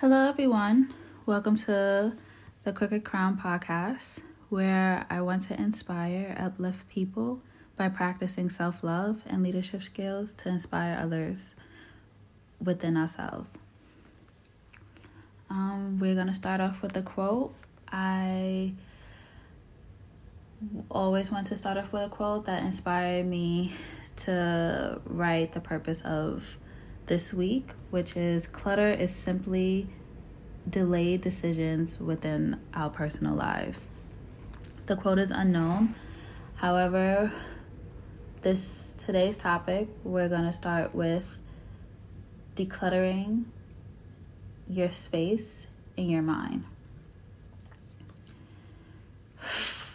Hello, everyone. Welcome to the Crooked Crown podcast, where I want to inspire, uplift people by practicing self love and leadership skills to inspire others within ourselves. Um, we're going to start off with a quote. I always want to start off with a quote that inspired me to write the purpose of this week, which is clutter is simply delayed decisions within our personal lives. The quote is unknown. However, this today's topic, we're going to start with decluttering your space in your mind.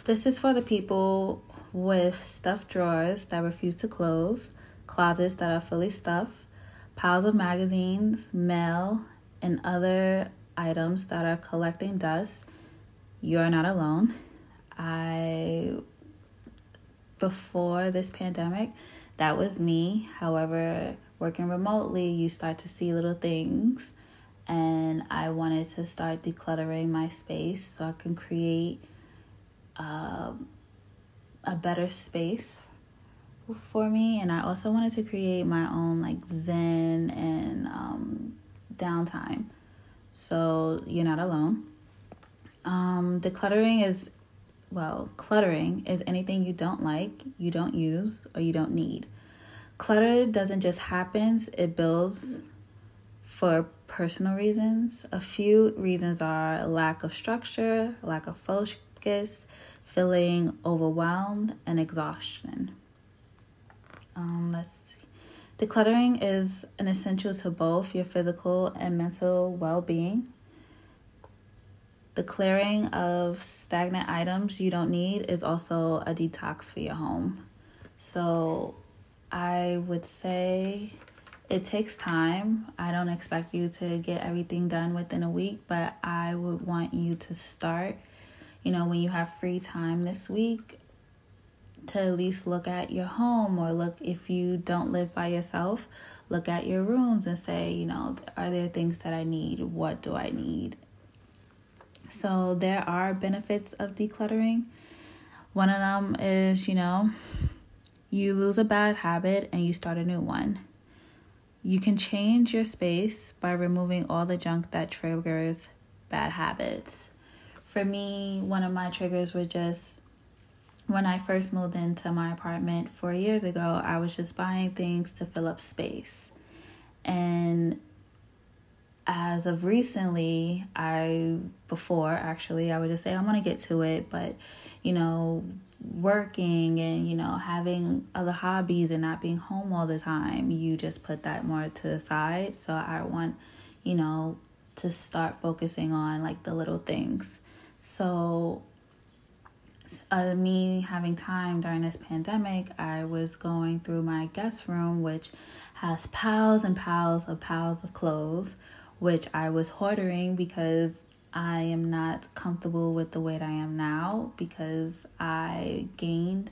This is for the people with stuffed drawers that refuse to close, closets that are fully stuffed, piles of magazines, mail, and other items that are collecting dust, you're not alone. I, before this pandemic, that was me. However, working remotely, you start to see little things, and I wanted to start decluttering my space so I can create uh, a better space for me and i also wanted to create my own like zen and um, downtime. So you're not alone. Um, decluttering is well cluttering is anything you don't like you don't use or you don't need. Clutter doesn't just happen it builds for personal reasons. A few reasons are lack of structure lack of focus feeling overwhelmed and exhaustion um, let's see. Decluttering is an essential to both your physical and mental well being. The clearing of stagnant items you don't need is also a detox for your home. So I would say it takes time. I don't expect you to get everything done within a week, but I would want you to start, you know, when you have free time this week to at least look at your home or look if you don't live by yourself look at your rooms and say you know are there things that i need? What do i need? So there are benefits of decluttering. One of them is you know you lose a bad habit and you start a new one. You can change your space by removing all the junk that triggers bad habits. For me one of my triggers was just when I first moved into my apartment four years ago, I was just buying things to fill up space. And as of recently, I, before actually, I would just say, I'm going to get to it. But, you know, working and, you know, having other hobbies and not being home all the time, you just put that more to the side. So I want, you know, to start focusing on like the little things. So uh, me having time during this pandemic, I was going through my guest room, which has piles and piles of piles of clothes, which I was hoarding because I am not comfortable with the weight I am now because I gained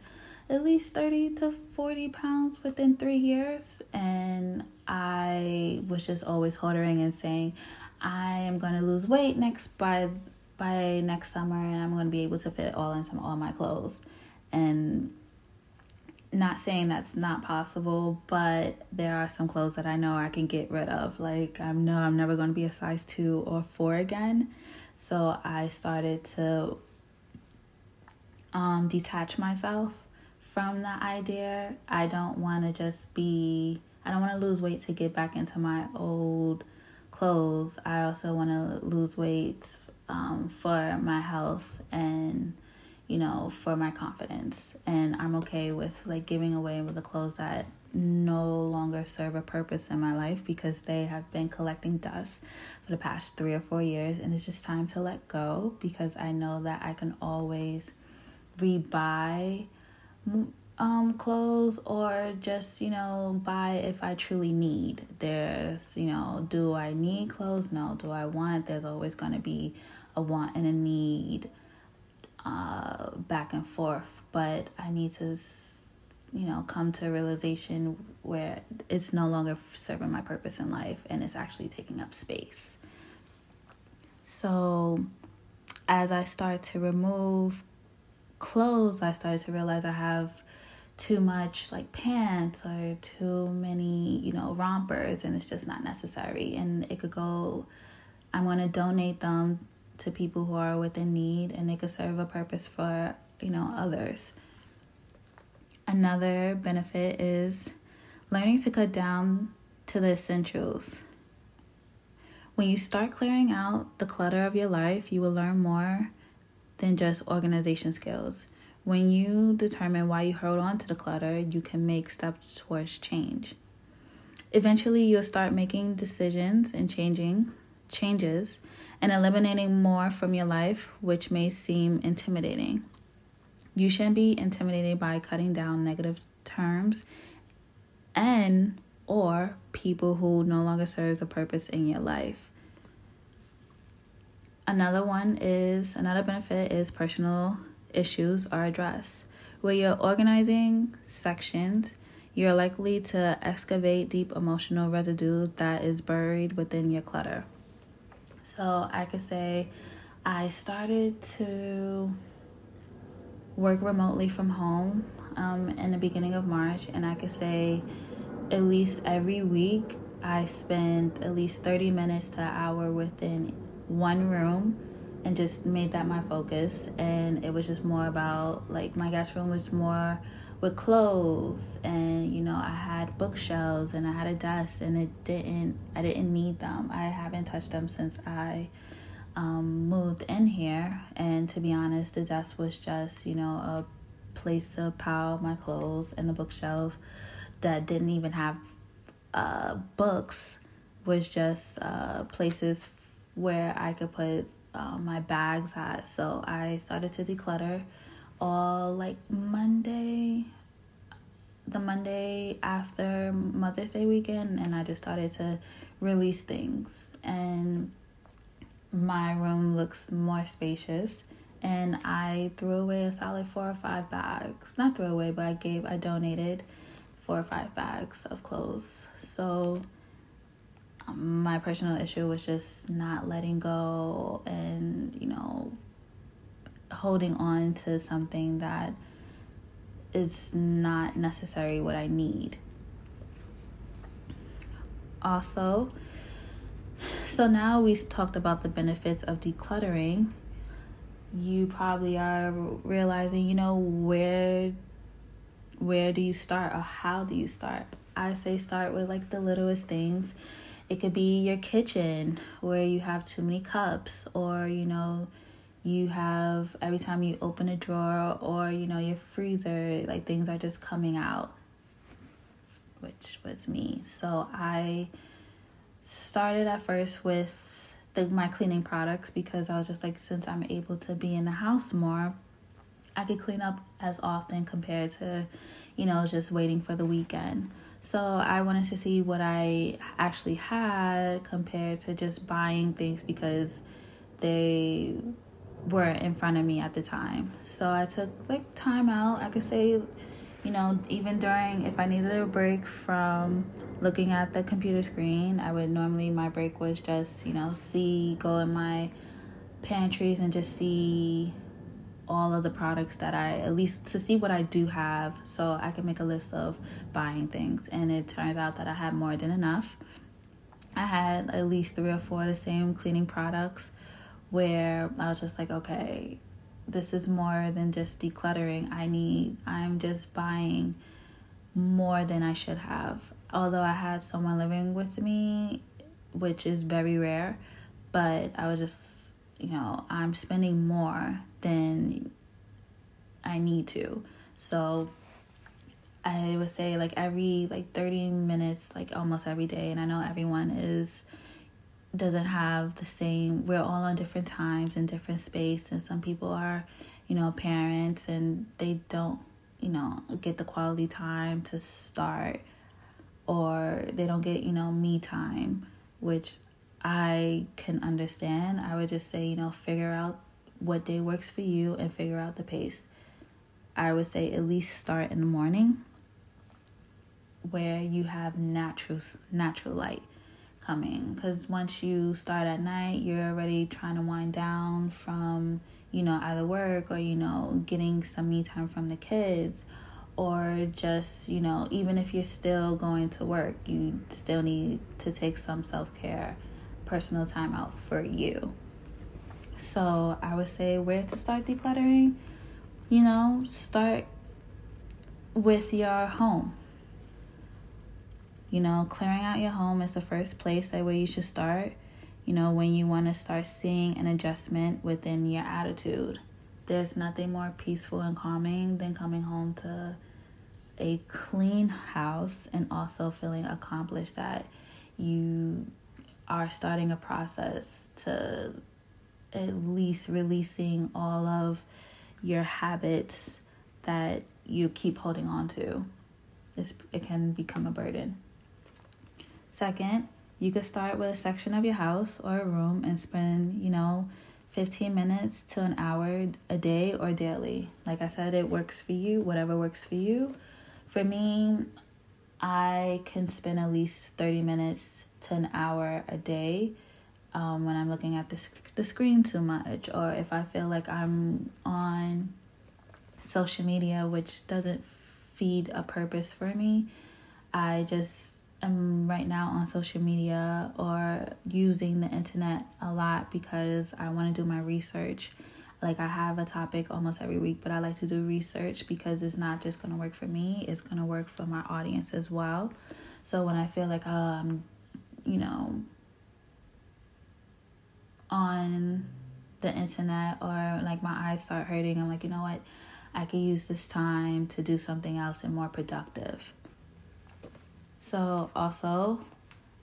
at least 30 to 40 pounds within three years. And I was just always hoarding and saying, I am going to lose weight next by by next summer and I'm going to be able to fit all into all my clothes. And not saying that's not possible, but there are some clothes that I know I can get rid of. Like I know I'm never going to be a size 2 or 4 again. So I started to um, detach myself from the idea. I don't want to just be I don't want to lose weight to get back into my old clothes. I also want to lose weight um, for my health and you know for my confidence. And i'm okay with like giving away with the clothes that no longer serve a purpose in my life because they have been collecting dust for the past three or four years. And it's just time to let go because i know that i can always rebuy um clothes or just you know buy if i truly need. There's you know do i need clothes? No. Do i want? There's always going to be a want and a need uh, back and forth. But I need to, you know, come to a realization where it's no longer serving my purpose in life and it's actually taking up space. So as I start to remove clothes, I started to realize I have too much like pants or too many, you know, rompers and it's just not necessary. And it could go, I'm going to donate them to people who are within need and they could serve a purpose for, you know, others. Another benefit is learning to cut down to the essentials. When you start clearing out the clutter of your life, you will learn more than just organization skills. When you determine why you hold on to the clutter, you can make steps towards change. Eventually, you'll start making decisions and changing changes and eliminating more from your life, which may seem intimidating. You shouldn't be intimidated by cutting down negative terms and or people who no longer serves a purpose in your life. Another one is another benefit is personal issues are addressed. Where you're organizing sections, you're likely to excavate deep emotional residue that is buried within your clutter. So I could say I started to work remotely from home um, in the beginning of March, and I could say at least every week I spend at least 30 minutes to an hour within one room and just made that my focus. And it was just more about like my guest room was more with clothes and you know I had bookshelves and I had a desk and it didn't I didn't need them. I haven't touched them since I um, moved in here and to be honest the desk was just you know a place to pile my clothes and the bookshelf that didn't even have uh, books was just uh, places where I could put um, my bags at. So I started to declutter all like Monday, the Monday after Mother's Day weekend, and I just started to release things. And my room looks more spacious. And I threw away a solid four or five bags. Not threw away, but I gave, I donated four or five bags of clothes. So um, my personal issue was just not letting go and you know holding on to something that is not necessary what I need. Also, so now we talked about the benefits of decluttering. You probably are realizing, you know, where where do you start or how do you start? I say start with like the littlest things it could be your kitchen where you have too many cups, or you know, you have every time you open a drawer, or you know, your freezer, like things are just coming out, which was me. So I started at first with the, my cleaning products because I was just like, since I'm able to be in the house more, I could clean up as often compared to, you know, just waiting for the weekend. So I wanted to see what I actually had compared to just buying things because they were in front of me at the time. So I took like time out. I could say, you know, even during if I needed a break from looking at the computer screen, I would normally my break was just, you know, see go in my pantries and just see all of the products that I at least to see what I do have so I can make a list of buying things and it turns out that I had more than enough. I had at least 3 or 4 of the same cleaning products where I was just like okay, this is more than just decluttering. I need I'm just buying more than I should have. Although I had someone living with me, which is very rare, but I was just you know, I'm spending more than I need to. So I would say like every like 30 minutes, like almost every day. And I know everyone is doesn't have the same we're all on different times and different space and some people are you know parents and they don't you know get the quality time to start or they don't get you know me time which i can understand i would just say you know figure out what day works for you and figure out the pace. I would say at least start in the morning where you have natural natural light coming. Because once you start at night you're already trying to wind down from you know either work or you know getting some me time from the kids or just you know even if you're still going to work you still need to take some self-care personal time out for you. So i would say where to start decluttering? You know start with your home you know, clearing out your home is the first place that where you should start. You know, when you want to start seeing an adjustment within your attitude. There's nothing more peaceful and calming than coming home to a clean house and also feeling accomplished that you are starting a process to at least releasing all of your habits that you keep holding on to. It can become a burden. Second, you could start with a section of your house or a room and spend, you know, 15 minutes to an hour a day or daily. Like I said, it works for you, whatever works for you. For me, I can spend at least 30 minutes to an hour a day um, when I'm looking at the, the screen too much, or if I feel like I'm on social media, which doesn't feed a purpose for me. I just am right now on social media or using the internet a lot because I want to do my research. Like I have a topic almost every week, but I like to do research because it's not just going to work for me, it's going to work for my audience as well. So when I feel like oh, I'm, you know, on the internet or like my eyes start hurting, I'm like, you know what? I could use this time to do something else and more productive. So, also,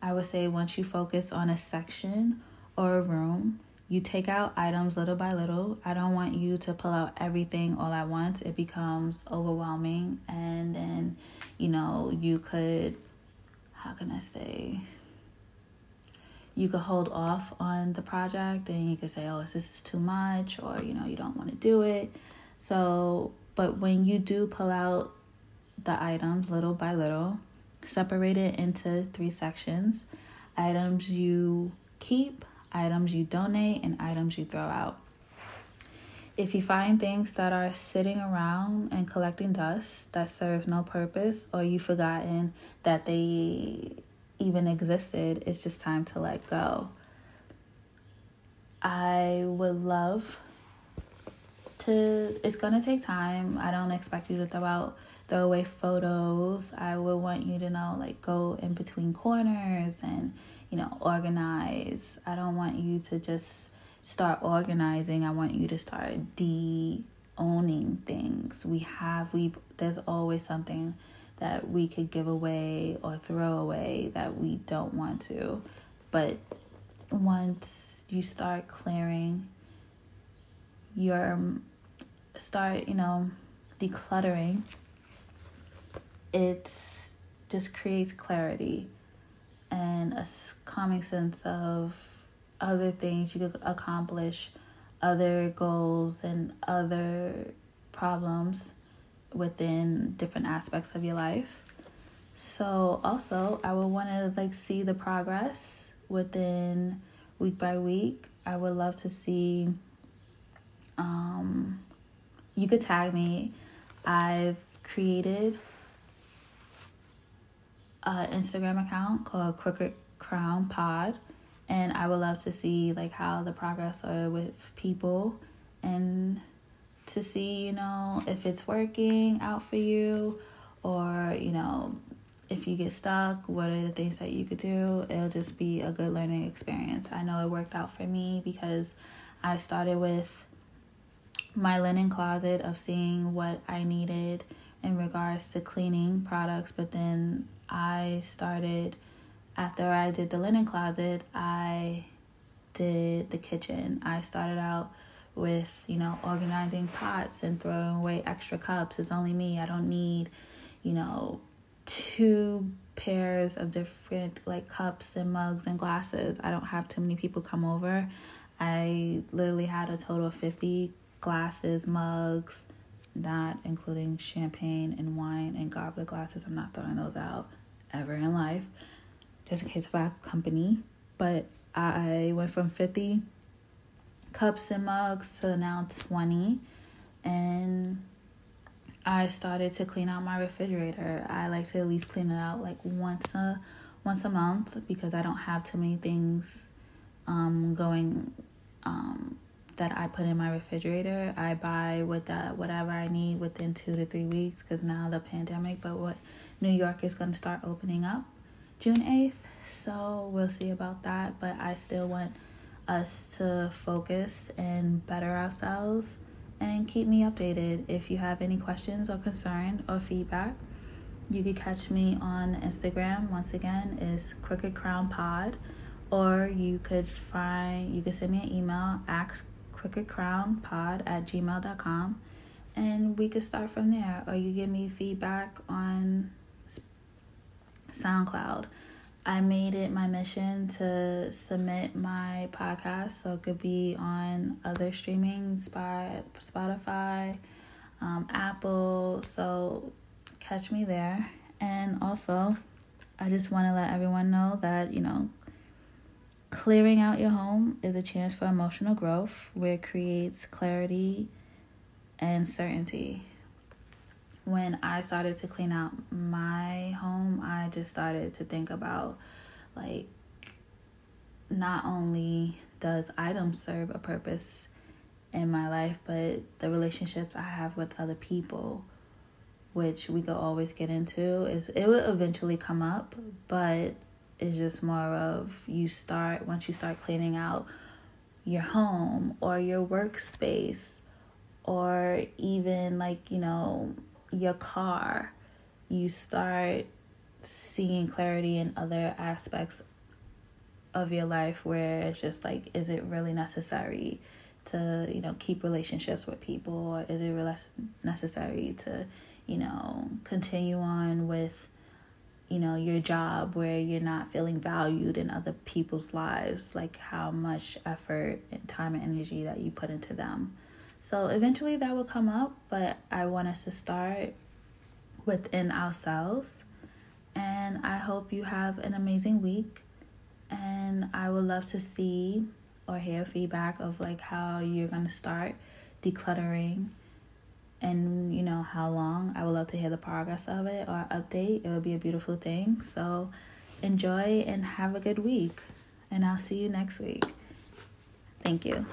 I would say once you focus on a section or a room, you take out items little by little. I don't want you to pull out everything all at once. It becomes overwhelming. And then, you know, you could, how can I say, you could hold off on the project and you could say, oh, this is too much, or, you know, you don't want to do it. So, but when you do pull out the items little by little, separate it into three sections items you keep, items you donate, and items you throw out. If you find things that are sitting around and collecting dust that serves no purpose, or you've forgotten that they even existed, it's just time to let go. I would love to, it's gonna take time. I don't expect you to throw out throw away photos. I would want you to know, like, go in between corners and, you know, organize. I don't want you to just start organizing. I want you to start de owning things. We have, we've, there's always something that we could give away or throw away that we don't want to. But once you start clearing your, start, you know, decluttering it just creates clarity and a calming sense of other things you could accomplish, other goals, and other problems within different aspects of your life. So also, I would want to like see the progress within week by week. I would love to see um you could tag me. I've created an Instagram account called Crooked Crown Pod, and I would love to see like how the progress are with people and to see you know if it's working out for you or you know if you get stuck what are the things that you could do it'll just be a good learning experience i know it worked out for me because i started with my linen closet of seeing what i needed in regards to cleaning products, but then I started after I did the linen closet, I did the kitchen. I started out with, you know, organizing pots and throwing away extra cups. It's only me. I don't need, you know, two pairs of different like cups and mugs and glasses. I don't have too many people come over. I literally had a total of 50 glasses, mugs, not including champagne and wine and goblet glasses. I'm not throwing those out ever in life. just in case if I have company. But I went from 50 cups and mugs to now 20 and I started to clean out my refrigerator. I like to at least clean it out like once a once a month because I don't have too many things um, going um, that I put in my refrigerator. I buy with that whatever I need within two to three weeks because now the pandemic. But what New York is going to start opening up June eighth, so we'll see about that. But I still want us to focus and better ourselves and keep me updated. If you have any questions or concern or feedback, you can catch me on Instagram. Once again, is Crooked Crown Pod, or you could find you could send me an email ask crookedcrownpod at gmail.com and we could start from there or you give me feedback on soundcloud. I made it my mission to submit my podcast so it could be on other streaming spotify um, apple so catch me there. And also i just want to let everyone know that you know Clearing out your home is a chance for emotional growth where it creates clarity and certainty. When I started to clean out my home, I just started to think about like not only does items serve a purpose in my life, but the relationships I have with other people, which we could always get into, is it will eventually come up, but is just more of you start once you start cleaning out your home or your workspace or even like you know your car you start seeing clarity in other aspects of your life where it's just like is it really necessary to you know keep relationships with people or is it really necessary to you know continue on with you know your job where you're not feeling valued in other people's lives like how much effort and time and energy that you put into them. So eventually that will come up but i want us to start within ourselves. And i hope you have an amazing week. And i would love to see or hear feedback of like how you're going to start decluttering and you know how long. I would love to hear the progress of it or update. It would be a beautiful thing. So enjoy and have a good week. And i'll see you next week. Thank you